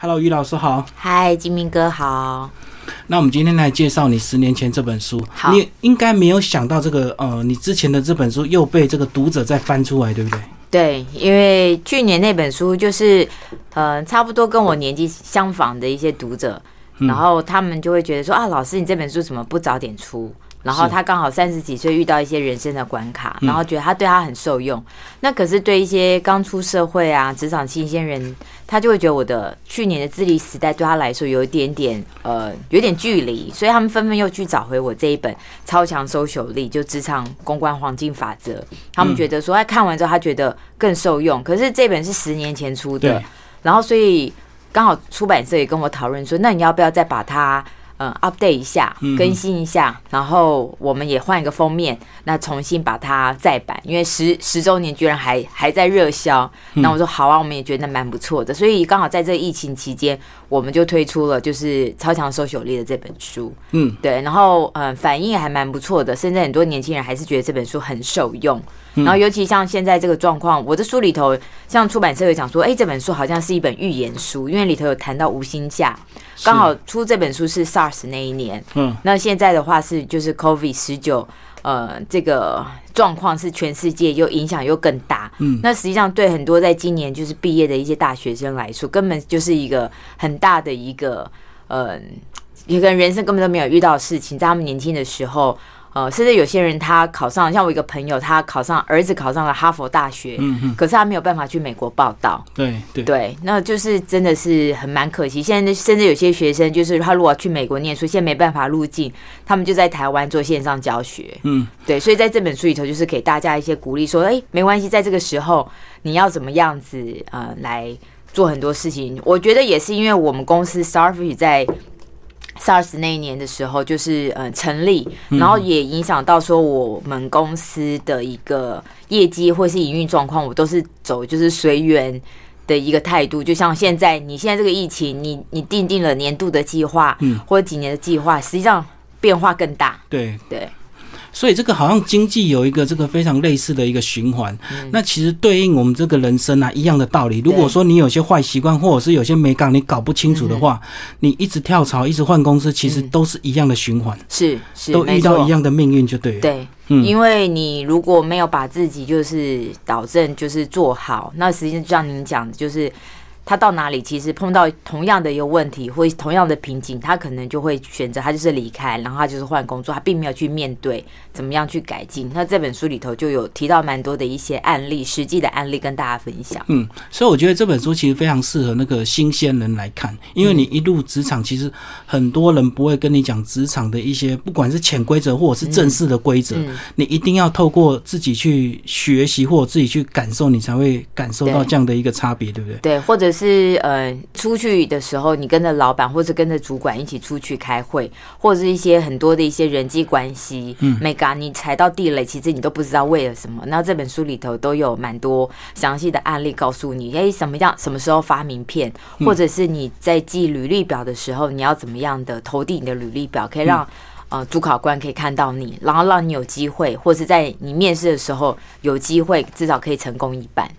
Hello，于老师好。嗨，金明哥好。那我们今天来介绍你十年前这本书。好你应该没有想到这个呃，你之前的这本书又被这个读者再翻出来，对不对？对，因为去年那本书就是，呃，差不多跟我年纪相仿的一些读者，然后他们就会觉得说啊，老师你这本书怎么不早点出？然后他刚好三十几岁遇到一些人生的关卡，然后觉得他对他很受用。那可是对一些刚出社会啊、职场新鲜人，他就会觉得我的去年的自立时代对他来说有一点点呃有点距离，所以他们纷纷又去找回我这一本《超强搜手力》，就职场公关黄金法则。他们觉得说，他看完之后他觉得更受用。可是这本是十年前出的，然后所以刚好出版社也跟我讨论说，那你要不要再把它嗯 update 一下，更新一下，然后我们也换一个封面，那重新把它再版，因为十十周年居然还还在热销。那我说好啊，我们也觉得蛮不错的，所以刚好在这疫情期间，我们就推出了就是超强搜索力的这本书。嗯，对，然后嗯、呃反应也还蛮不错的，甚至很多年轻人还是觉得这本书很受用。然后尤其像现在这个状况，我的书里头，像出版社有讲说，哎，这本书好像是一本预言书，因为里头有谈到无薪假，刚好出这本书是 SARS 那一年，嗯，那现在的话是就是 COVID 十九，呃，这个状况是全世界又影响又更大，嗯，那实际上对很多在今年就是毕业的一些大学生来说，根本就是一个很大的一个，呃，一个人生根本都没有遇到的事情，在他们年轻的时候。呃，甚至有些人他考上，像我一个朋友，他考上儿子考上了哈佛大学，嗯嗯，可是他没有办法去美国报道，对对对，那就是真的是很蛮可惜。现在甚至有些学生，就是他如果去美国念书，现在没办法入境，他们就在台湾做线上教学。嗯，对，所以在这本书里头，就是给大家一些鼓励，说，哎、没关系，在这个时候你要怎么样子呃来做很多事情。我觉得也是因为我们公司 Starfish 在 SARS 那一年的时候，就是呃成立，然后也影响到说我们公司的一个业绩或是营运状况，我都是走就是随缘。的一个态度，就像现在，你现在这个疫情，你你定定了年度的计划，嗯。或者几年的计划，实际上变化更大，对，对，所以这个好像经济有一个这个非常类似的一个循环。嗯。那其实对应我们这个人生啊一样的道理。如果说你有些坏习惯，或者是有些美感你搞不清楚的话，嗯你一直跳槽，一直换公司，其实都是一样的循环，是是，都遇到一样的命运，就对了。对，嗯。因为你如果没有把自己就是导正，就是做好，那实际上就像您讲的，就是他到哪里，其实碰到同样的一个问题或同样的瓶颈，他可能就会选择他就是离开，然后他就是换工作，他并没有去面对怎么样去改进。那这本书里头就有提到蛮多的一些案例，实际的案例跟大家分享。嗯，所以我觉得这本书其实非常适合那个新鲜人来看，因为你一入职场，其实很多人不会跟你讲职场的一些，不管是潜规则或者是正式的规则，嗯你一定要透过自己去学习或者自己去感受，你才会感受到这样的一个差别，对不对？对，或者是呃，出去的时候，你跟着老板或者跟着主管一起出去开会，或者是一些很多的一些人际关系，嗯，每个你踩到地雷，其实你都不知道为了什么。那这本书里头都有蛮多详细的案例，告诉你，哎，什么样什么时候发名片，或者是你在记履历表的时候，你要怎么样的投递你的履历表，可以让。呃，主考官可以看到你，然后让你有机会，或是在你面试的时候有机会，至少可以成功一半。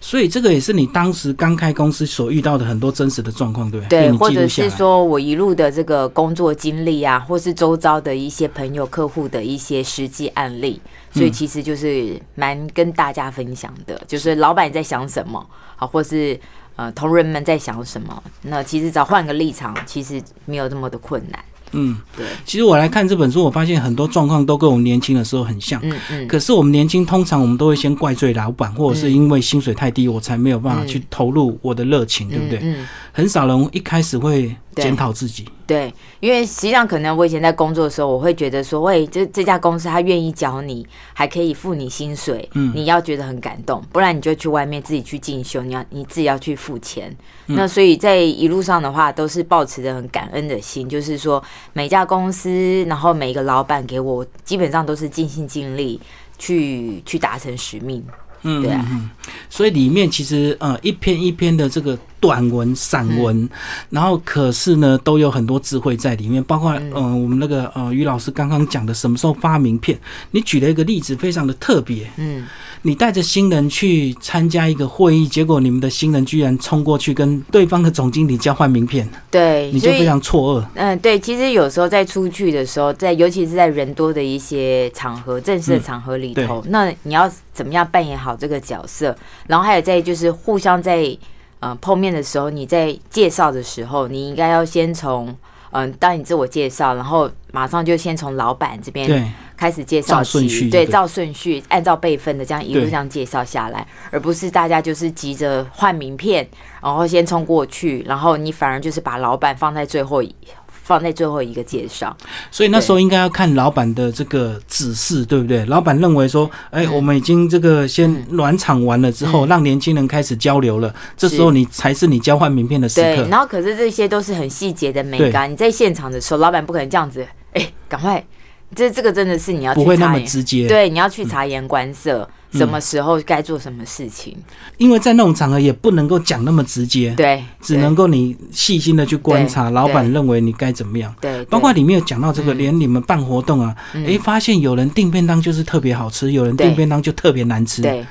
所以这个也是你当时刚开公司所遇到的很多真实的状况，对不对，对或者是说我一路的这个工作经历啊，或是周遭的一些朋友、客户的一些实际案例，所以嗯其实就是蛮跟大家分享的，就是老板在想什么，好，或是呃同仁们在想什么，那其实只要换个立场，其实没有那么的困难。嗯，对，其实我来看这本书，我发现很多状况都跟我们年轻的时候很像。嗯嗯，可是我们年轻，通常我们都会先怪罪老板，或者是因为薪水太低，我才没有办法去投入我的热情，对不对？嗯，很少人一开始会检讨自己。对，因为实际上可能我以前在工作的时候，我会觉得说，喂，这这家公司他愿意教你，还可以付你薪水，嗯你要觉得很感动，不然你就去外面自己去进修，你要你自己要去付钱。那所以在一路上的话，都是保持着很感恩的心，就是说每家公司，然后每一个老板给我，基本上都是尽心尽力去去达成使命。嗯，对啊所以里面其实呃一篇一篇的这个短文、散文，然后可是呢，都有很多智慧在里面，包括嗯，我们那个呃，于老师刚刚讲的什么时候发名片，你举了一个例子，非常的特别。嗯，你带着新人去参加一个会议，结果你们的新人居然冲过去跟对方的总经理交换名片，对，你就非常错愕。嗯，对，其实有时候在出去的时候，在尤其是在人多的一些场合、正式的场合里头，那你要怎么样扮演好这个角色？然后还有在就是互相在。呃，碰面的时候，你在介绍的时候，你应该要先从嗯，当你自我介绍，然后马上就先从老板这边开始介绍起，对，照顺序，按照辈分的这样一路这样介绍下来，而不是大家就是急着换名片，然后先冲过去，然后你反而就是把老板放在最后。放在最后一个介绍，所以那时候应该要看老板的这个指示，对不对？老板认为说，哎，我们已经这个先暖场完了之后，让年轻人开始交流了，这时候你才是你交换名片的时刻。对，然后可是这些都是很细节的美感，你在现场的时候，老板不可能这样子，哎，赶快。这这个真的是你要不会那么直接，对，你要去察言观色，什么时候该做什么事情。因为在那种场合也不能够讲那么直接，对，只能够你细心的去观察，老板认为你该怎么样。对，包括里面有讲到这个，连你们办活动啊，哎，发现有人订便当就是特别好吃，有人订便当就特别难吃。对，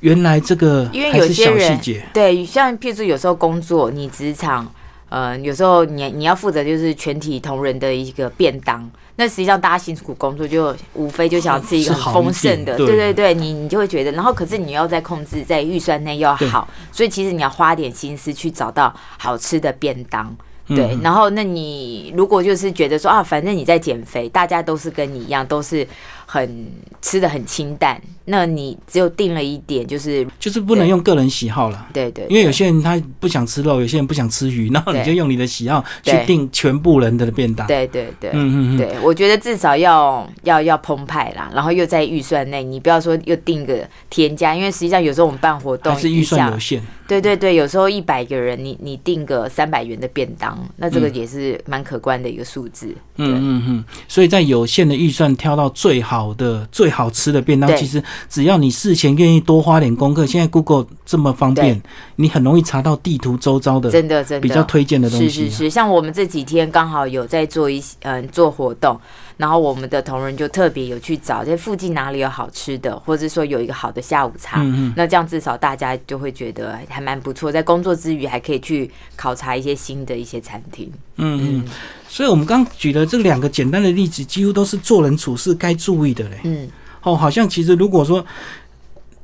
原来这个因为有些人对，像譬如说有时候工作，你职场。呃，有时候你你要负责就是全体同仁的一个便当，那实际上大家辛苦工作就无非就想吃一个很丰盛的，对。对对，你你就会觉得，然后可是你要在控制在预算内要好，所以其实你要花点心思去找到好吃的便当。对，然后那你如果就是觉得说啊，反正你在减肥，大家都是跟你一样，都是很吃的很清淡，那你只有定了一点，就是就是不能用个人喜好了。对对，因为有些人他不想吃肉，有些人不想吃鱼，然后你就用你的喜好去定全部人的便当。对对对，嗯嗯嗯，对我觉得至少要要要澎湃啦，然后又在预算内，你不要说又定个天价，因为实际上有时候我们办活动还是预算有限。对对对，有时候一百个人，你你定个三百元的便当，那这个也是蛮可观的一个数字。嗯嗯嗯，所以在有限的预算挑到最好的、最好吃的便当，其实只要你事前愿意多花点功课，现在 Google 这么方便，你很容易查到地图周遭的真的真的比较推荐的东西。是是是，像我们这几天刚好有在做一嗯做活动。然后我们的同仁就特别有去找在附近哪里有好吃的，或者说有一个好的下午茶。嗯嗯。那这样至少大家就会觉得还蛮不错，在工作之余还可以去考察一些新的一些餐厅。嗯嗯。所以我们刚举的这两个简单的例子，几乎都是做人处事该注意的嘞。嗯。哦，好像其实如果说。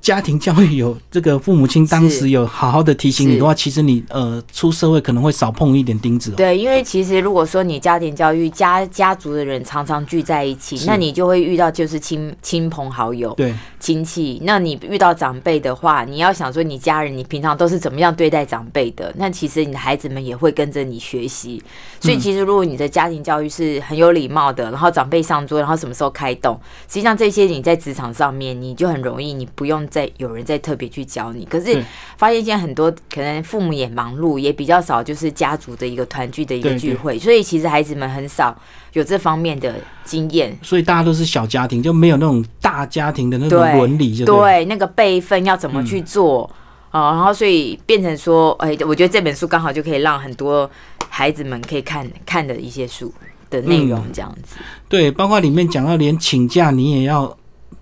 家庭教育有这个父母亲当时有好好的提醒你的话，其实你呃出社会可能会少碰一点钉子。对，因为其实如果说你家庭教育家家族的人常常聚在一起，那你就会遇到就是亲亲朋好友、对亲戚。那你遇到长辈的话，你要想说你家人你平常都是怎么样对待长辈的？那其实你的孩子们也会跟着你学习。所以其实如果你的家庭教育是很有礼貌的，然后长辈上桌，然后什么时候开动，实际上这些你在职场上面你就很容易，你不用。在有人在特别去教你，可是发现现在很多可能父母也忙碌，也比较少，就是家族的一个团聚的一个聚会，所以其实孩子们很少有这方面的经验。所以大家都是小家庭，就没有那种大家庭的那种伦理，就对那个辈分要怎么去做啊？然后所以变成说，哎，我觉得这本书刚好就可以让很多孩子们可以看看的一些书的内容，这样子。对，包括里面讲到连请假你也要。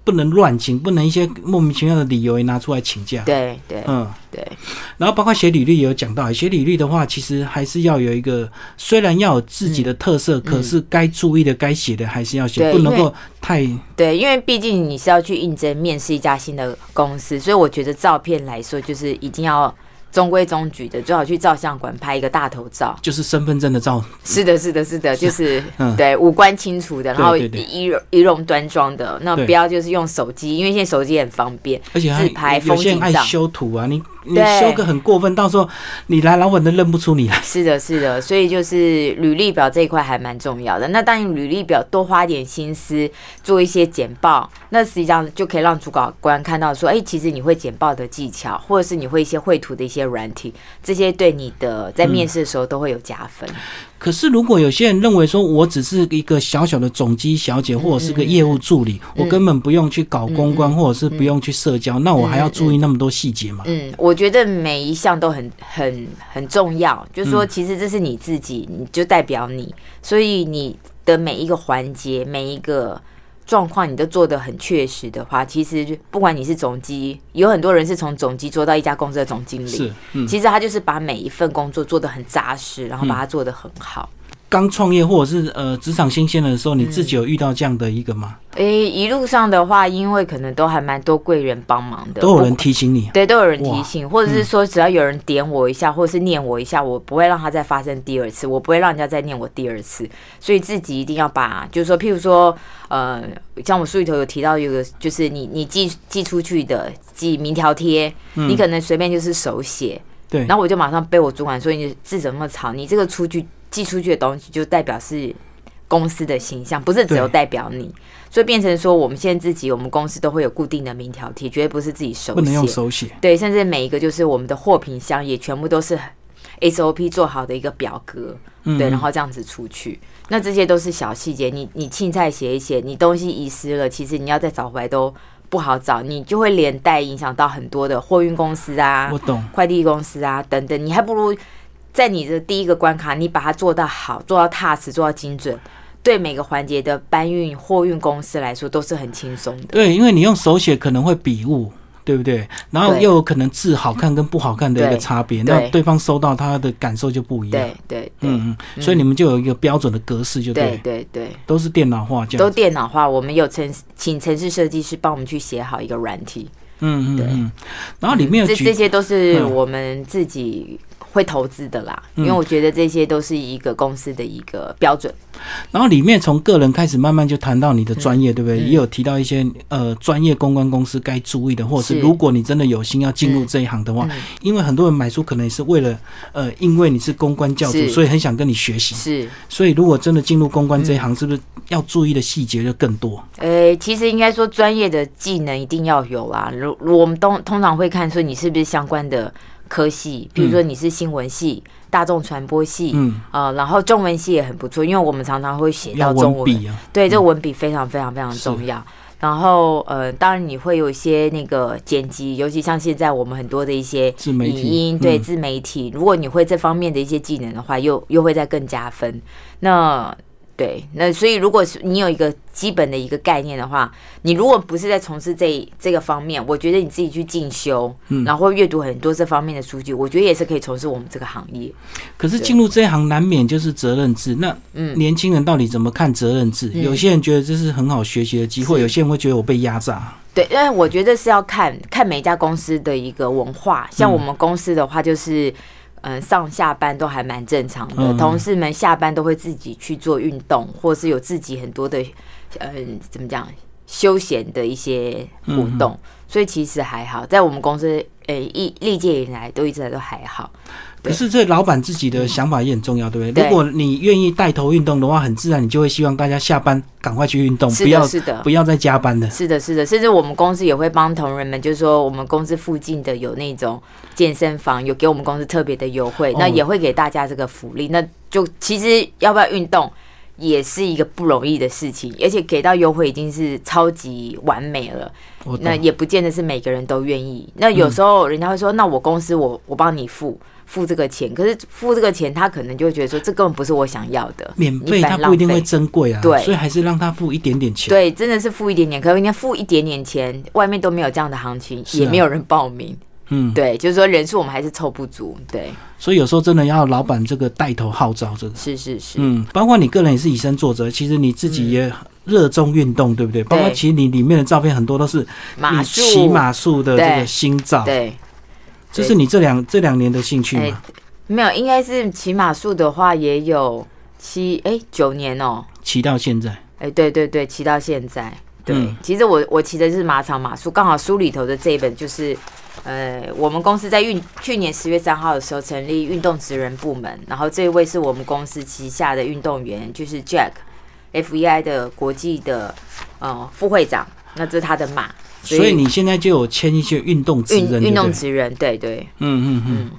不能乱请，不能一些莫名其妙的理由也拿出来请假。对对，嗯对。然后包括写履历也有讲到，写履历的话，其实还是要有一个，虽然要有自己的特色，可是该注意的、该写的还是要写，不能够太。对，因为毕竟你是要去应征面试一家新的公司，所以我觉得照片来说，就是一定要。中规中矩的，最好去照相馆拍一个大头照，就是身份证的照。是的，是的，是的，就是对五官清楚的，然后仪容仪容端庄的。那不要就是用手机，因为现在手机很方便，而且自拍风景照。修图啊，你你修个很过分，到时候你来老板都认不出你来。是的，是的，所以就是履历表这一块还蛮重要的。那当然，履历表多花点心思做一些简报，那实际上就可以让主考官看到说，哎，其实你会简报的技巧，或者是你会一些绘图的一些。软体这些对你的在面试的时候都会有加分。可是如果有些人认为说我只是一个小小的总机小姐或者是个业务助理，我根本不用去搞公关或者是不用去社交，那我还要注意那么多细节吗？嗯，我我觉得每一项都很很很重要，就是说，其实这是你自己，你就代表你，所以你的每一个环节，每一个状况，你都做得很确实的话，其实不管你是总机，有很多人是从总机做到一家公司的总经理，是，其实他就是把每一份工作做得很扎实，然后把它做得很好。刚创业或者是呃职场新鲜的时候，你自己有遇到这样的一个吗？诶，一路上的话，因为可能都还蛮多贵人帮忙的，都有人提醒你，对，都有人提醒，或者是说只要有人点我一下，或者是念我一下，我不会让它再发生第二次，我不会让人家再念我第二次，所以自己一定要把，就是说，譬如说，呃，像我书里头有提到有个，就是你你寄寄出去的寄名条贴，你可能随便就是手写，对，然后我就马上被我主管说你字怎么草，你这个出去。寄出去的东西就代表是公司的形象，不是只有代表你，所以变成说我们现在自己，我们公司都会有固定的名条贴，绝对不是自己手写，不能用手写。对，甚至每一个就是我们的货品箱也全部都是 SOP 做好的一个表格，对，然后这样子出去。那这些都是小细节，你你青菜写一写，你东西遗失了，其实你要再找回来都不好找，你就会连带影响到很多的货运公司啊，我懂，快递公司啊等等，你还不如。在你的第一个关卡，你把它做到好，做到踏实，做到精准，对每个环节的搬运货运公司来说都是很轻松的。对，因为你用手写可能会笔误，对不对？然后又有可能字好看跟不好看的一个差别，那对方收到他的感受就不一样。对对，嗯嗯，所以你们就有一个标准的格式，就对对对，都是电脑化，都电脑化。我们有城请城市设计师帮我们去写好一个软体。嗯嗯嗯，然后里面这这些都是我们自己。会投资的啦，因为我觉得这些都是一个公司的一个标准。然后里面从个人开始慢慢就谈到你的专业，对不对？也有提到一些呃专业公关公司该注意的，或者是如果你真的有心要进入这一行的话，因为很多人买书可能也是为了呃，因为你是公关教主，所以很想跟你学习。是，所以如果真的进入公关这一行，是不是要注意的细节就更多？呃，其实应该说专业的技能一定要有啦。如我们通通常会看说你是不是相关的。科系，比如说你是新闻系、大众传播系，嗯，呃，然后中文系也很不错，因为我们常常会写到中文，对，这文笔非常非常非常重要。然后，呃，当然你会有一些那个剪辑，尤其像现在我们很多的一些语音，对，自媒体，如果你会这方面的一些技能的话，又又会再更加分。那对，那所以如果是你有一个基本的一个概念的话，你如果不是在从事这这个方面，我觉得你自己去进修，嗯，然后阅读很多这方面的书籍，我觉得也是可以从事我们这个行业。可是进入这一行难免就是责任制，那嗯，年轻人到底怎么看责任制？有些人觉得这是很好学习的机会，有些人会觉得我被压榨。对，因为我觉得是要看看每一家公司的一个文化，像我们公司的话就是。嗯，上下班都还蛮正常的，同事们下班都会自己去做运动，或是有自己很多的，嗯，怎么讲，休闲的一些活动，所以其实还好，在我们公司，诶，历历届以来都一直都还好。可是这老板自己的想法也很重要，对不对？如果你愿意带头运动的话，很自然你就会希望大家下班赶快去运动，不要是的，不要再加班了。是的，是的，甚至我们公司也会帮同仁们，就是说我们公司附近的有那种健身房，有给我们公司特别的优惠，那也会给大家这个福利。那就其实要不要运动也是一个不容易的事情，而且给到优惠已经是超级完美了。那也不见得是每个人都愿意。那有时候人家会说：“那我公司我我帮你付。”付这个钱，可是付这个钱，他可能就会觉得说，这根本不是我想要的。免费他不一定会珍贵啊，对，所以还是让他付一点点钱。对，真的是付一点点，可是人家付一点点钱，外面都没有这样的行情，也没有人报名。嗯，对，就是说人数我们还是凑不足。对，所以有时候真的要老板这个带头号召，这个是是是，嗯，包括你个人也是以身作则，其实你自己也热衷运动，对不对？包括其实你里面的照片很多都是你骑马术的这个新照，对。这是你这两这两年的兴趣吗？没有，应该是骑马术的话也有七哎九年哦，骑到现在。哎，对对对，骑到现在。对，其实我我骑的是马场马术，刚好书里头的这一本就是，呃，我们公司在运去年十月三号的时候成立运动职人部门，然后这一位是我们公司旗下的运动员，就是 Jack，F E I 的国际的呃副会长，那这是他的马。所以你现在就有签一些运动职人，运动职人，对对，嗯嗯嗯。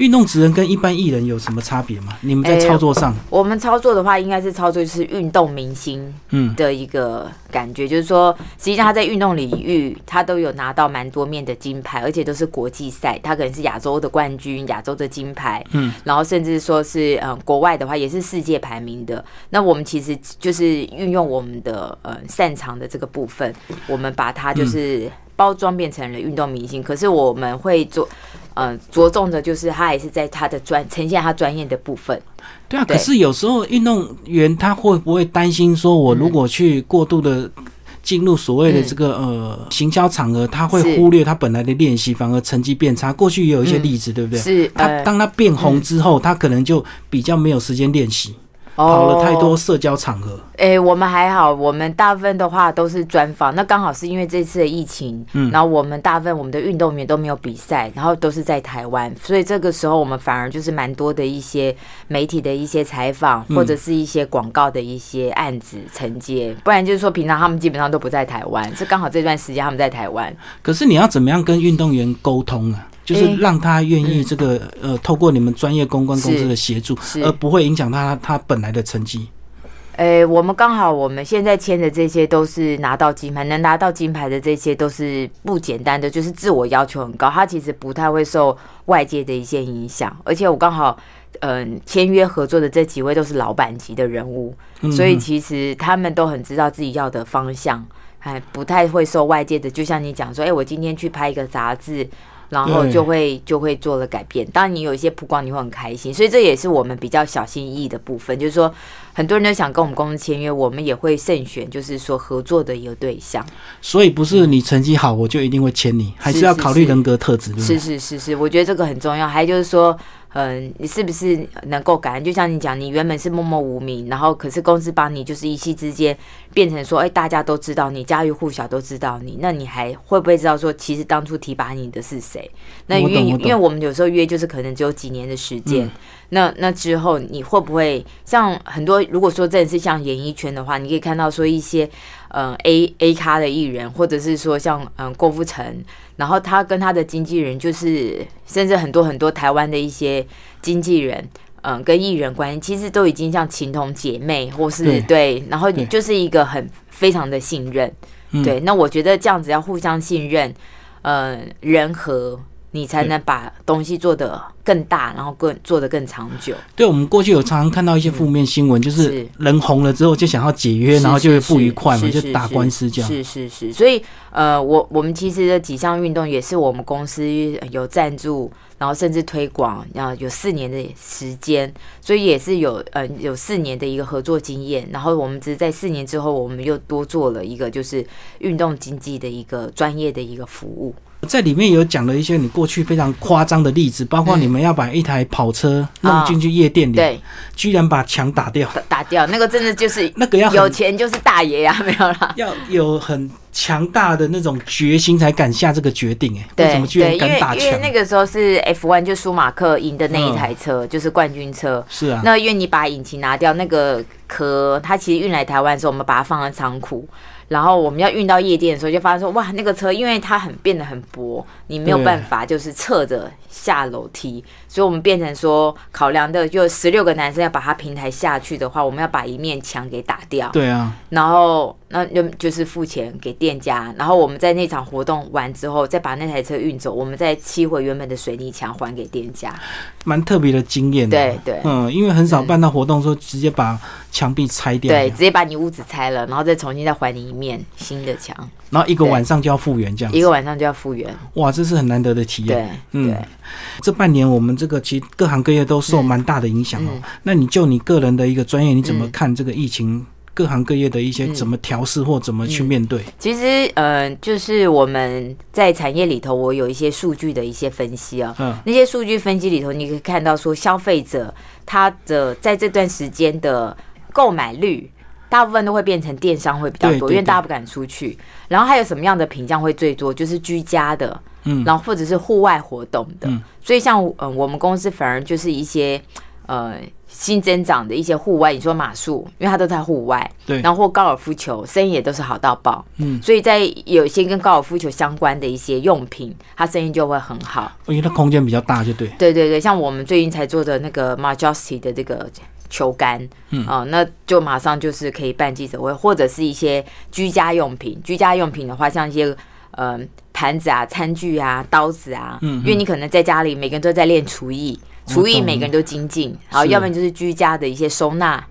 运动职人跟一般艺人有什么差别吗？你们在操作上，我们操作的话，应该是操作就是运动明星嗯的一个感觉，就是说，实际上他在运动领域，他都有拿到蛮多面的金牌，而且都是国际赛，他可能是亚洲的冠军、亚洲的金牌，嗯，然后甚至说是嗯国外的话，也是世界排名的。那我们其实就是运用我们的呃擅长的这个部分，我们把它就是包装变成了运动明星。可是我们会做。呃，着重的就是他还是在他的专呈现他专业的部分。对啊，可是有时候运动员他会不会担心说，我如果去过度的进入所谓的这个呃行销场合，他会忽略他本来的练习，反而成绩变差。过去也有一些例子，对不对？是。他当他变红之后，他可能就比较没有时间练习。跑了太多社交场合，哎，我们还好，我们大部分的话都是专访。那刚好是因为这次的疫情，嗯，然后我们大部分我们的运动员都没有比赛，然后都是在台湾，所以这个时候我们反而就是蛮多的一些媒体的一些采访，或者是一些广告的一些案子承接。不然就是说平常他们基本上都不在台湾，是刚好这段时间他们在台湾。可是你要怎么样跟运动员沟通啊？就是让他愿意这个呃，透过你们专业公关公司的协助，而不会影响他他本来的成绩。诶，我们刚好我们现在签的这些都是拿到金牌，能拿到金牌的这些都是不简单的，就是自我要求很高。他其实不太会受外界的一些影响，而且我刚好嗯签约合作的这几位都是老板级的人物，所以其实他们都很知道自己要的方向，还不太会受外界的。就像你讲说，哎，我今天去拍一个杂志。然后就会就会做了改变。当然，你有一些曝光，你会很开心。所以这也是我们比较小心翼翼的部分，就是说，很多人都想跟我们公司签约，我们也会慎选，就是说合作的一个对象。所以不是你成绩好，我就一定会签你，还是要考虑人格特质。是是是是，我觉得这个很重要。还有就是说。嗯，你是不是能够感恩？就像你讲，你原本是默默无名，然后可是公司把你就是一夕之间变成说，哎，大家都知道你，家喻户晓都知道你，那你还会不会知道说，其实当初提拔你的是谁？那因为因为我们有时候约就是可能只有几年的时间。那那之后你会不会像很多？如果说真的是像演艺圈的话，你可以看到说一些嗯 A A 咖的艺人，或者是说像嗯郭富城，然后他跟他的经纪人，就是甚至很多很多台湾的一些经纪人，嗯，跟艺人关系其实都已经像情同姐妹，或是对，然后你就是一个很非常的信任，对。那我觉得这样子要互相信任，嗯，人和。你才能把东西做得更大，然后更做得更长久。对，我们过去有常常看到一些负面新闻，就是人红了之后就想要解约，然后就会不愉快嘛，就打官司这样。是是是，所以呃，我我们其实的几项运动也是我们公司有赞助，然后甚至推广，然后有四年的时间，所以也是有呃有四年的一个合作经验。然后我们只是在四年之后，我们又多做了一个就是运动经济的一个专业的一个服务。在里面有讲了一些你过去非常夸张的例子，包括你们要把一台跑车弄进去夜店里，对，居然把墙打掉，打掉那个真的就是那个要有钱就是大爷呀，没有啦，要有很强大的那种决心才敢下这个决定，哎，对，什么居然敢打墙？因为那个时候是 F one 就舒马克赢的那一台车，就是冠军车，是啊，那因为你把引擎拿掉，那个壳它其实运来台湾的时候，我们把它放在仓库。然后我们要运到夜店的时候，就发现说，哇，那个车因为它很变得很薄，你没有办法就是侧着下楼梯，所以我们变成说考量的就十六个男生要把他平台下去的话，我们要把一面墙给打掉。对啊，然后。那就就是付钱给店家，然后我们在那场活动完之后，再把那台车运走，我们再漆回原本的水泥墙还给店家，蛮特别的经验。对对，嗯，因为很少办到活动时候直接把墙壁拆掉，对，直接把你屋子拆了，然后再重新再还你一面新的墙，然后一个晚上就要复原这样，一个晚上就要复原，哇，这是很难得的体验。对，嗯，这半年我们这个其实各行各业都受蛮大的影响哦。那你就你个人的一个专业，你怎么看这个疫情？各行各业的一些怎么调试或怎么去面对？其实，呃，就是我们在产业里头，我有一些数据的一些分析啊。嗯，那些数据分析里头，你可以看到说，消费者他的在这段时间的购买率，大部分都会变成电商会比较多，因为大家不敢出去。然后还有什么样的品相会最多？就是居家的，嗯，然后或者是户外活动的。所以像嗯，我们公司反而就是一些。呃新增长的一些户外，你说马术，因为它都在户外，对，然后或高尔夫球，生意也都是好到爆，嗯，所以在有一些跟高尔夫球相关的一些用品，它生意就会很好。因为它空间比较大，就对。对对对，像我们最近才做的那个 Majesty 的这个球杆，嗯啊、那就马上就是可以办记者会，或者是一些居家用品。居家用品的话，像一些呃盘子啊、餐具啊、刀子啊，嗯嗯因为你可能在家里每个人都在练厨艺，厨艺每个人都精进，然后要不然就是居家的一些收纳。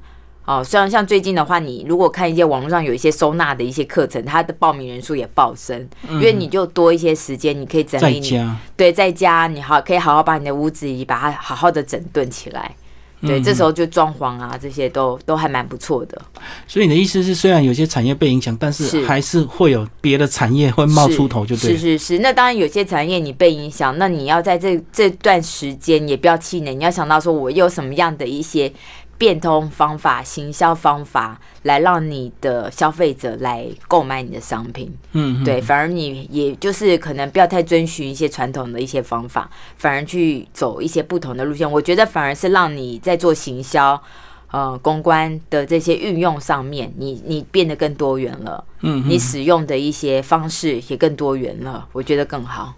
哦，虽然像最近的话，你如果看一些网络上有一些收纳的一些课程，它的报名人数也暴升，因为你就多一些时间，你可以整理你家，对，在家你好可以好好把你的屋子里把它好好的整顿起来。对，嗯这时候就装潢啊，这些都都还蛮不错的。所以你的意思是，虽然有些产业被影响，但是是还是会有别的产业会冒出头，就对了。是是是，那当然有些产业你被影响，那你要在这这段时间也不要气馁，你要想到说我有什么样的一些变通方法、行销方法，来让你的消费者来购买你的商品。嗯，嗯对，反而你也就是可能不要太遵循一些传统的一些方法，反而去走一些不同的路线。我觉得反而是让你在做行销、呃公关的这些运用上面，你你变得更多元了，嗯，嗯你使用的一些方式也更多元了，我觉得更好。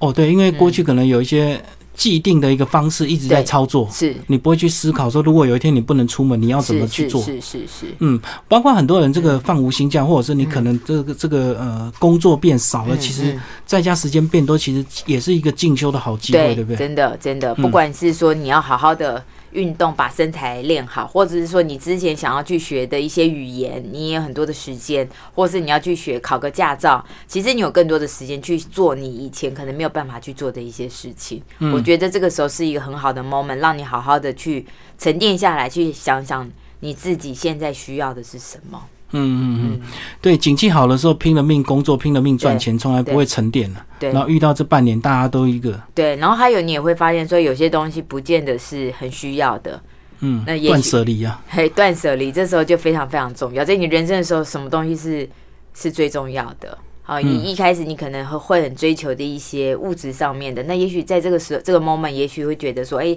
哦，对，因为过去可能有一些既定的一个方式一直在操作，是。你不会去思考说，如果有一天你不能出门，你要怎么去做？是是是是，嗯，包括很多人这个放无薪假，或者是你可能这个这个呃工作变少了，嗯其实嗯。在家时间变多，其实也是一个进修的好机会，对不对？真的真的，嗯。不管是说你要好好的运动，把身材练好，或者是说你之前想要去学的一些语言，你也有很多的时间，或是你要去学考个驾照，其实你有更多的时间去做你以前可能没有办法去做的一些事情。嗯我觉得这个时候是一个很好的 moment，让你好好的去沉淀下来，去想想你自己现在需要的是什么。嗯嗯嗯，对，景气好的时候拼了命工作，拼了命赚钱，从来不会沉淀了。对然后遇到这半年，大家都一个对，然后还有你也会发现说，有些东西不见得是很需要的。嗯那断舍离啊，嘿，断舍离，这时候就非常非常重要。在你人生的时候，什么东西是是最重要的？好，嗯你一开始你可能会会很追求的一些物质上面的，那也许在这个时候这个 moment，也许会觉得说，哎、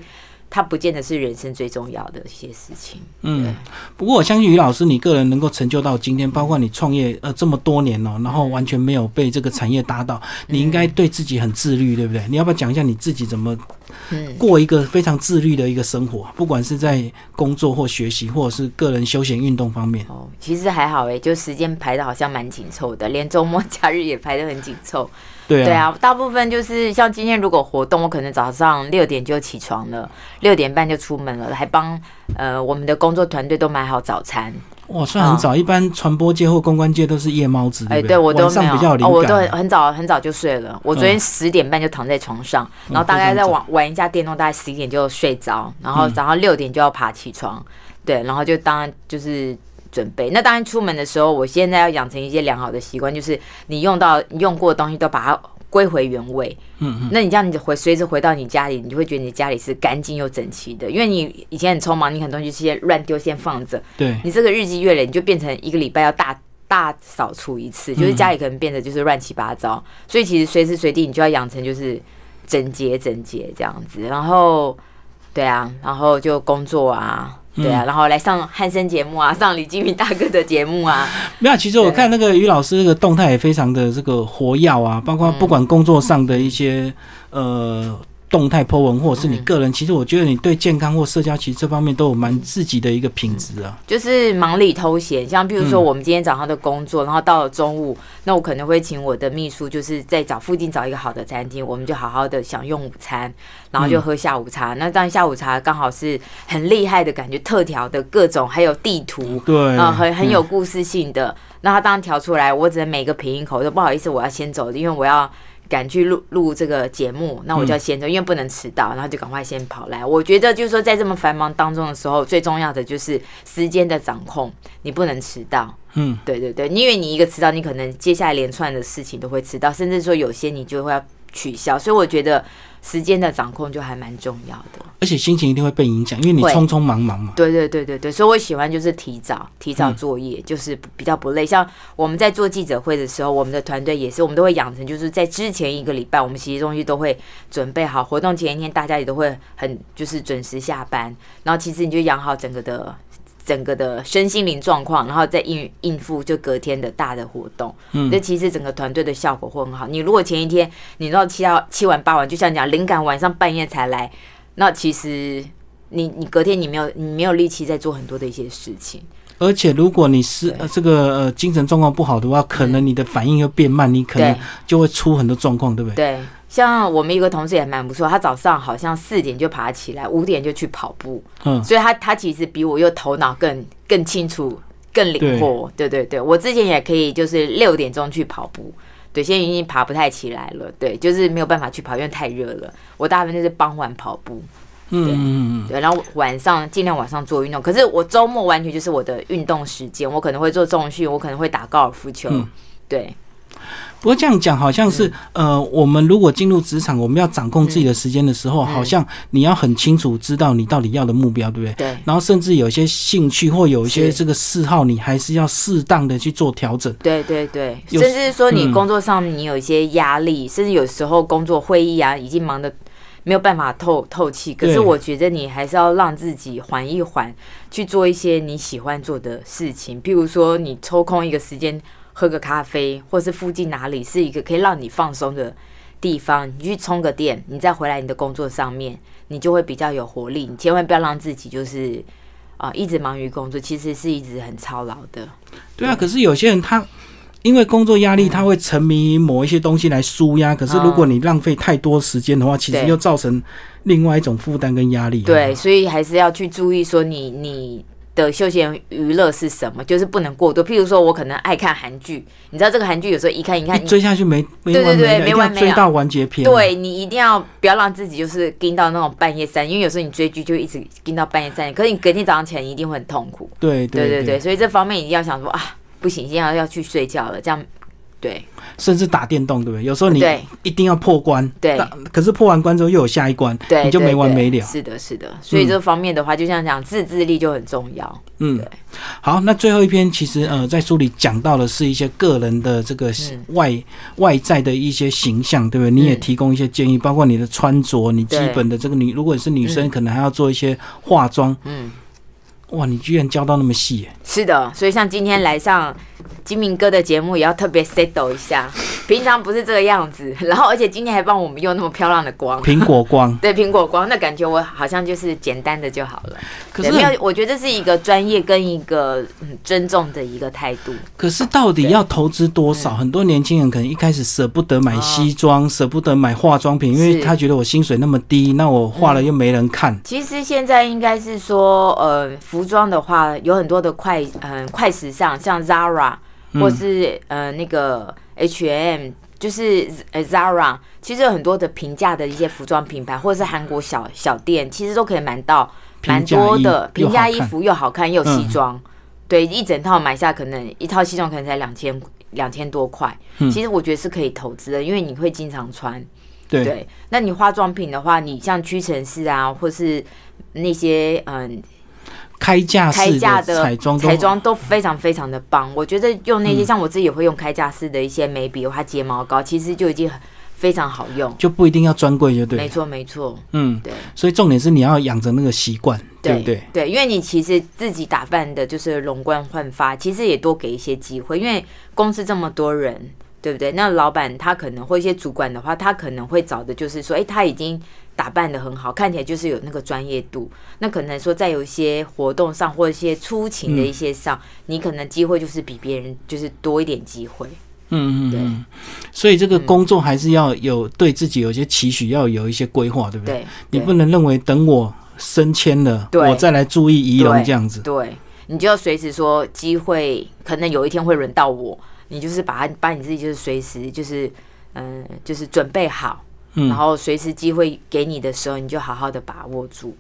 它不见得是人生最重要的一些事情。嗯。不过我相信于老师，你个人能够成就到今天，包括你创业呃这么多年哦、然后完全没有被这个产业打倒，你应该对自己很自律，对不对？你要不要讲一下你自己怎么嗯，过一个非常自律的一个生活？不管是在工作或学习，或者是个人休闲运动方面。哦，其实还好哎，就时间排的好像蛮紧凑的，连周末假日也排的很紧凑。对啊，对啊，大部分就是像今天如果活动，我可能早上六点就起床了，六点半就出门了，还帮呃我们的工作团队都买好早餐。哇，算很早。一般传播界或公关界都是夜猫子，哎，不对我都晚上没有比较有灵哦，我都。很很早很早就睡了。我昨天十点半就躺在床上，然后大概再非常早玩玩一下电动，大概十一点就睡着，然后早上六点就要爬起床。对，然后就当然就是准备。那当然出门的时候，我现在要养成一些良好的习惯，就是你用到你用过的东西都把它归回原位。嗯嗯，那你这样，你回随时回到你家里，你就会觉得你家里是干净又整齐的，因为你以前很匆忙，你很多东西先乱丢先放着，对，你这个日积月累，你就变成一个礼拜要大大扫除一次，就是家里可能变得就是乱七八糟，所以其实随时随地你就要养成就是整洁整洁这样子，然后对啊，然后就工作啊。对啊，然后来上汉森节目啊，上李金铭大哥的节目啊，没有。其实我看那个于老师那个动态也非常的这个活跃啊，包括不管工作上的一些呃动态 po 文，或者是你个人，其实我觉得你对健康或社交其实这方面都有蛮自己的一个品质啊。就是忙里偷闲，像比如说我们今天早上的工作，然后到了中午，那我可能会请我的秘书，就是在找附近找一个好的餐厅，我们就好好的享用午餐，然后就喝下午茶。那当然下午茶刚好是很厉害的感觉，特调的各种，还有地图，对，啊、很很有故事性的。那他当然调出来，我只能每个品一口，说不好意思，我要先走，因为我要赶去录录这个节目，那我就要先走，因为不能迟到，然后就赶快先跑来。我觉得就是说，在这么繁忙当中的时候，最重要的就是时间的掌控，你不能迟到。嗯，对对对，因为你一个迟到，你可能接下来连串的事情都会迟到，甚至说有些你就会要取消。所以我觉得时间的掌控就还蛮重要的。而且心情一定会被影响，因为你匆匆忙忙嘛。对对对对对，所以我喜欢就是提早提早作业，就是比较不累。像我们在做记者会的时候，我们的团队也是，我们都会养成就是在之前一个礼拜，我们其实东西都会准备好，活动前一天大家也都会很就是准时下班，然后其实你就养好整个的。整个的身心灵状况，然后再应应付就隔天的大的活动，嗯，这其实整个团队的效果会很好。你如果前一天你知道七到七晚八晚，就像讲灵感晚上半夜才来，那其实你你隔天你没有你没有力气在做很多的一些事情。而且如果你是呃这个呃精神状况不好的话，可能你的反应又变慢，你可能就会出很多状况，对不对？对。像我们一个同事也蛮不错，他早上好像四点就爬起来，五点就去跑步，嗯，所以他他其实比我又头脑更更清楚、更灵活，对对对。我之前也可以就是六点钟去跑步，对，现在已经爬不太起来了，对，就是没有办法去跑，因为太热了。我大部分就是傍晚跑步，嗯嗯嗯，对，然后晚上尽量晚上做运动，可是我周末完全就是我的运动时间，我可能会做重训，我可能会打高尔夫球，对。不过这样讲好像是，呃，我们如果进入职场，我们要掌控自己的时间的时候，好像你要很清楚知道你到底要的目标，对不对？对。然后甚至有一些兴趣或有一些这个嗜好，你还是要适当的去做调整。对对对。甚至说你工作上你有一些压力，甚至有时候工作会议啊，已经忙得没有办法透透气。可是我觉得你还是要让自己缓一缓，去做一些你喜欢做的事情。譬如说，你抽空一个时间。喝个咖啡，或是附近哪里是一个可以让你放松的地方，你去充个电，你再回来你的工作上面，你就会比较有活力。你千万不要让自己就是啊一直忙于工作，其实是一直很操劳的。对啊，可是有些人他因为工作压力，他会沉迷于某一些东西来舒压。可是如果你浪费太多时间的话，其实又造成另外一种负担跟压力。对，所以还是要去注意说你你。的休闲娱乐是什么？就是不能过多。譬如说，我可能爱看韩剧，你知道这个韩剧有时候一看一看，追下去没没完没了，没完没了，追到完结篇。对你一定要不要让自己就是盯到那种半夜三，因为有时候你追剧就一直盯到半夜三点，可是你隔天早上起来一定会很痛苦。对对对对，所以这方面一定要想说啊，不行，一定要要去睡觉了，这样。对，甚至打电动，对不对？有时候你一定要破关，对。可是破完关之后又有下一关，对，你就没完没了。是的，是的。所以这方面的话，就像讲自制力就很重要。嗯，对。好，那最后一篇其实呃，在书里讲到的是一些个人的这个外外在的一些形象，对不对？你也提供一些建议，包括你的穿着，你基本的这个女，如果你是女生，可能还要做一些化妆。嗯。哇，你居然教到那么细！是的，所以像今天来上。金明哥的节目也要特别 settle 一下，平常不是这个样子。然后，而且今天还帮我们用那么漂亮的光，苹果光。对，苹果光，那感觉我好像就是简单的就好了。可是，我觉得这是一个专业跟一个尊重的一个态度。可是，到底要投资多少？很多年轻人可能一开始舍不得买西装，舍不得买化妆品，因为他觉得我薪水那么低，那我化了又没人看。其实现在应该是说，呃，服装的话有很多的快，嗯，快时尚，像 Zara。或是呃那个 H M，就是呃 Zara，其实有很多的平价的一些服装品牌，或者是韩国小小店，其实都可以买到蛮多的平价衣服，又好看又西装。对，一整套买下，可能一套西装可能才两千两千多块。其实我觉得是可以投资的，因为你会经常穿。对，那你化妆品的话，你像屈臣氏啊，或是那些嗯。开架开架的彩妆彩妆都非常非常的棒，我觉得用那些像我自己也会用开架式的一些眉笔或睫毛膏，其实就已经非常好用，就不一定要专柜就对。没错没错，嗯，对。所以重点是你要养成那个习惯，对不对？对，因为你其实自己打扮的就是容光焕发，其实也多给一些机会，因为公司这么多人，对不对？那老板他可能或一些主管的话，他可能会找的就是说，哎，他已经。打扮的很好，看起来就是有那个专业度。那可能说在有一些活动上，或者一些出勤的一些上，你可能机会就是比别人就是多一点机会。嗯嗯，对。所以这个工作还是要有对自己有些期许，要有一些规划，对不对？你不能认为等我升迁了，我再来注意仪容这样子。对，你就要随时说机会可能有一天会轮到我，你就是把它把你自己就是随时就是嗯就是准备好。然后随时机会给你的时候，你就好好的把握住。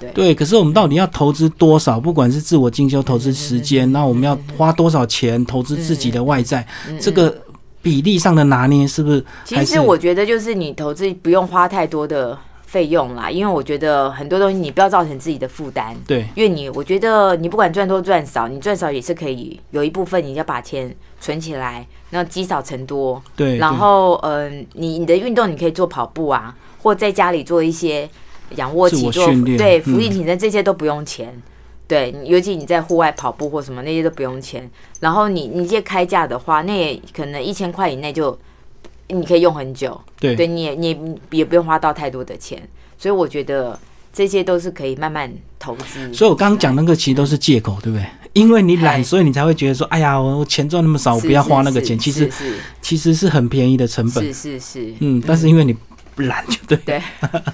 对对，可是我们到底要投资多少？不管是自我进修、投资时间，那我们要花多少钱投资自己的外在？这个比例上的拿捏是不是？其实我觉得就是你投资不用花太多的费用啦，因为我觉得很多东西你不要造成自己的负担。对，因为你我觉得你不管赚多赚少，你赚少也是可以有一部分你要把钱存起来，那积少成多。对，然后嗯，你你的运动你可以做跑步啊，或在家里做一些仰卧起坐，对，俯卧挺身这些都不用钱。对，尤其你在户外跑步或什么那些都不用钱。然后你你这开价的话，那也可能一千块以内就你可以用很久。对，对，你也你也也不用花到太多的钱。所以我觉得这些都是可以慢慢投资。所以我刚刚讲那个其实都是借口，对不对？因为你懒，所以你才会觉得说，哎呀，我钱赚那么少，我不要花那个钱。其实其实是很便宜的成本。是是是。嗯，但是因为你。懒就对。对，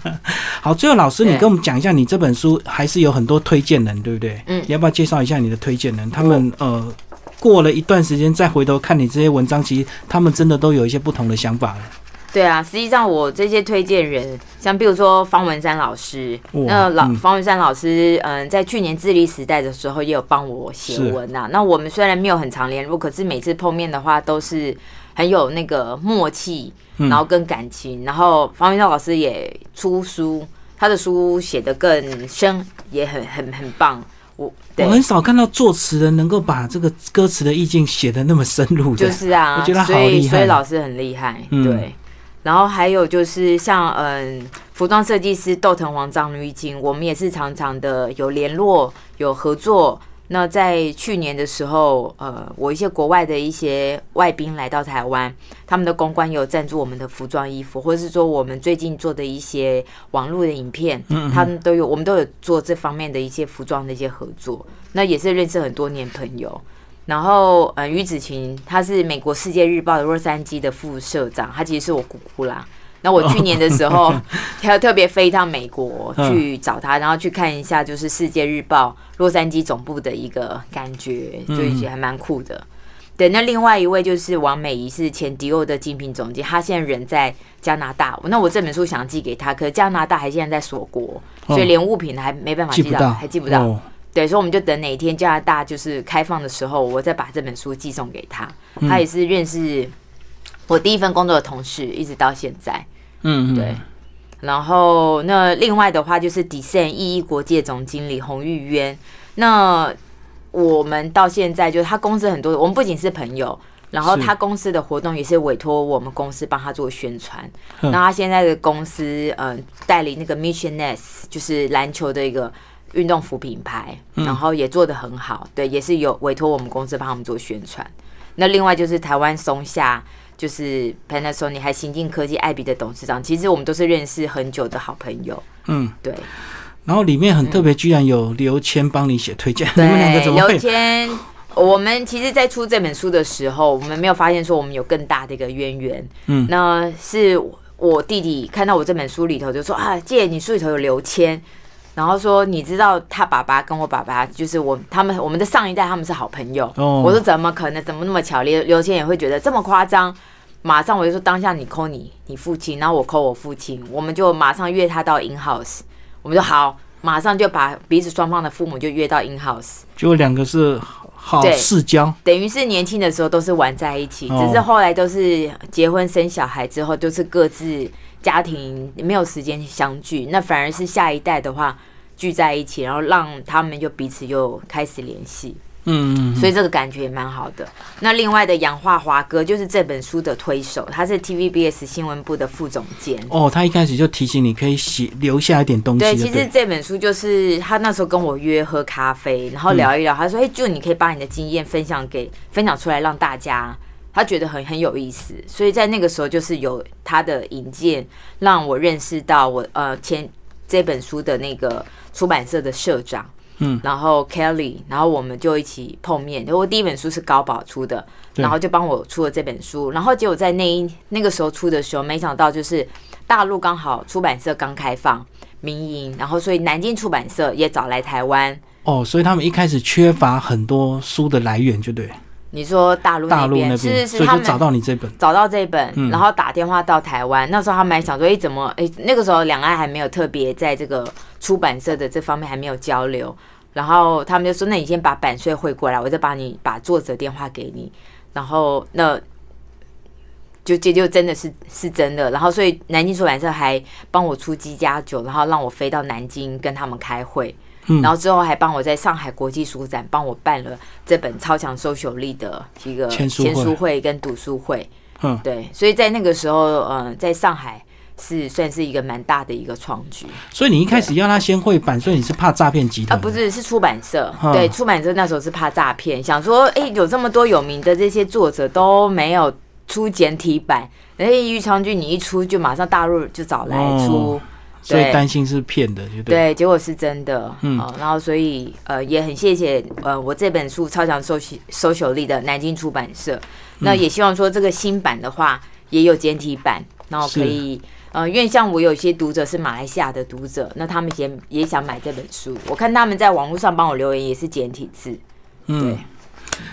好，最后老师，你跟我们讲一下，你这本书还是有很多推荐人，对不对？嗯，你要不要介绍一下你的推荐人？他们呃，过了一段时间再回头看你这些文章，其实他们真的都有一些不同的想法了。对啊，实际上我这些推荐人，像比如说方文山老师，那老方文山老师，嗯，在去年智力时代的时候也有帮我写文呐。那我们虽然没有很常联络，可是每次碰面的话都是很有那个默契。然后跟感情，然后方文山老师也出书，他的书写的更深，也很很很棒。我我很少看到作词人能够把这个歌词的意境写的那么深入，就是啊，我觉得好厉害。所以老师很厉害，对。然后还有就是像嗯，服装设计师窦藤黄、张玉晶，我们也是常常的有联络、有合作。那在去年的时候，呃，我一些国外的一些外宾来到台湾，他们的公关有赞助我们的服装衣服，或者是说我们最近做的一些网络的影片，嗯，他们都有，我们都有做这方面的一些服装的一些合作。那也是认识很多年朋友。然后，呃，于子晴，他是美国世界日报的洛杉矶的副社长，他其实是我姑姑啦。那我去年的时候，还要特别飞一趟美国去找他，然后去看一下就是《世界日报》洛杉矶总部的一个感觉，就已经还蛮酷的。对，那另外一位就是王美仪，是前迪欧的精品总监，他现在人在加拿大。那我这本书想寄给他，可加拿大还现在在锁国，所以连物品还没办法寄到，还寄不到。对，所以我们就等哪一天加拿大就是开放的时候，我再把这本书寄送给他。他也是认识我第一份工作的同事，一直到现在。嗯，对。然后那另外的话就是 Design 意义国际总经理洪玉渊。那我们到现在就是他公司很多，我们不仅是朋友，然后他公司的活动也是委托我们公司帮他做宣传。那他现在的公司嗯代理那个 Missioness，就是篮球的一个运动服品牌，然后也做的很好。对，也是有委托我们公司帮他们做宣传。那另外就是台湾松下。就是 Panasonic 还新进科技艾比的董事长，其实我们都是认识很久的好朋友。嗯，对。然后里面很特别，居然有刘谦帮你写推荐，你们两个怎么刘谦，我们其实，在出这本书的时候，我们没有发现说我们有更大的一个渊源。嗯，那是我弟弟看到我这本书里头就说啊，姐，你书里头有刘谦。然后说，你知道他爸爸跟我爸爸就是我他们我们的上一代他们是好朋友。我说怎么可能？怎么那么巧？刘刘谦也会觉得这么夸张。马上我就说当下你扣你你父亲，然后我扣我父亲，我们就马上约他到 in house。我们就好，马上就把彼此双方的父母就约到 in house。就两个是好世交，等于是年轻的时候都是玩在一起，只是后来都是结婚生小孩之后，都是各自。家庭没有时间相聚，那反而是下一代的话聚在一起，然后让他们就彼此又开始联系。嗯，所以这个感觉也蛮好的。那另外的杨化华哥就是这本书的推手，他是 TVBS 新闻部的副总监。哦，他一开始就提醒你可以写留下一点东西。对，其实这本书就是他那时候跟我约喝咖啡，然后聊一聊，他说：“哎，就你可以把你的经验分享给分享出来，让大家。”他觉得很很有意思，所以在那个时候就是有他的引荐，让我认识到我呃前这本书的那个出版社的社长，嗯，然后 Kelly，然后我们就一起碰面。我第一本书是高宝出的，然后就帮我出了这本书，然后结果在那一那个时候出的时候，没想到就是大陆刚好出版社刚开放民营，然后所以南京出版社也找来台湾。哦，所以他们一开始缺乏很多书的来源，就对。你说大陆那边是是他们找到你这本，找到这本，然后打电话到台湾。那时候他们还想说，哎，怎么，哎，那个时候两岸还没有特别在这个出版社的这方面还没有交流。然后他们就说，那你先把版税汇过来，我再把你把作者电话给你。然后那就这就真的是是真的。然后所以南京出版社还帮我出机加酒，然后让我飞到南京跟他们开会。然后之后还帮我在上海国际书展帮我办了这本超强收手力的一个签书会跟读书会。嗯，对，所以在那个时候，嗯，在上海是算是一个蛮大的一个创举。所以你一开始要他先会版，所以你是怕诈骗集团？啊，不是，是出版社。对，出版社那时候是怕诈骗，想说，哎，有这么多有名的这些作者都没有出简体版，哎，余长君你一出就马上大陆就找来出。所以担心是骗的，对。对？结果是真的，嗯，然后所以呃也很谢谢呃我这本书超强收收手力的南京出版社，那也希望说这个新版的话也有简体版，然后可以呃，因为像我有一些读者是马来西亚的读者，那他们也也想买这本书，我看他们在网络上帮我留言也是简体字，嗯。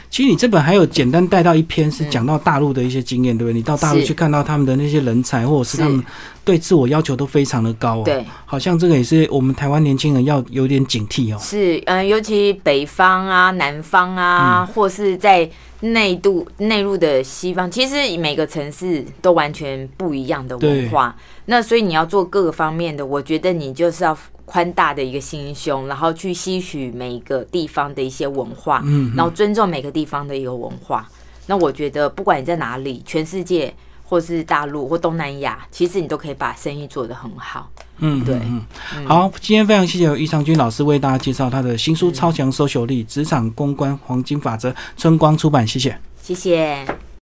其实你这本还有简单带到一篇，是讲到大陆的一些经验，对不对？你到大陆去看到他们的那些人才，或者是他们对自我要求都非常的高哦。对，好像这个也是我们台湾年轻人要有点警惕哦。是，嗯，尤其北方啊、南方啊，或是在内度内陆的西方，其实每个城市都完全不一样的文化。那所以你要做各个方面的，我觉得你就是要。宽大的一个心胸，然后去吸取每一个地方的一些文化，嗯，然后尊重每个地方的一个文化。那我觉得，不管你在哪里，全世界或是大陆或东南亚，其实你都可以把生意做得很好。嗯，对，嗯，好，今天非常谢谢余长军老师为大家介绍他的新书《超强收球力：职场公关黄金法则》，春光出版，谢谢，谢谢。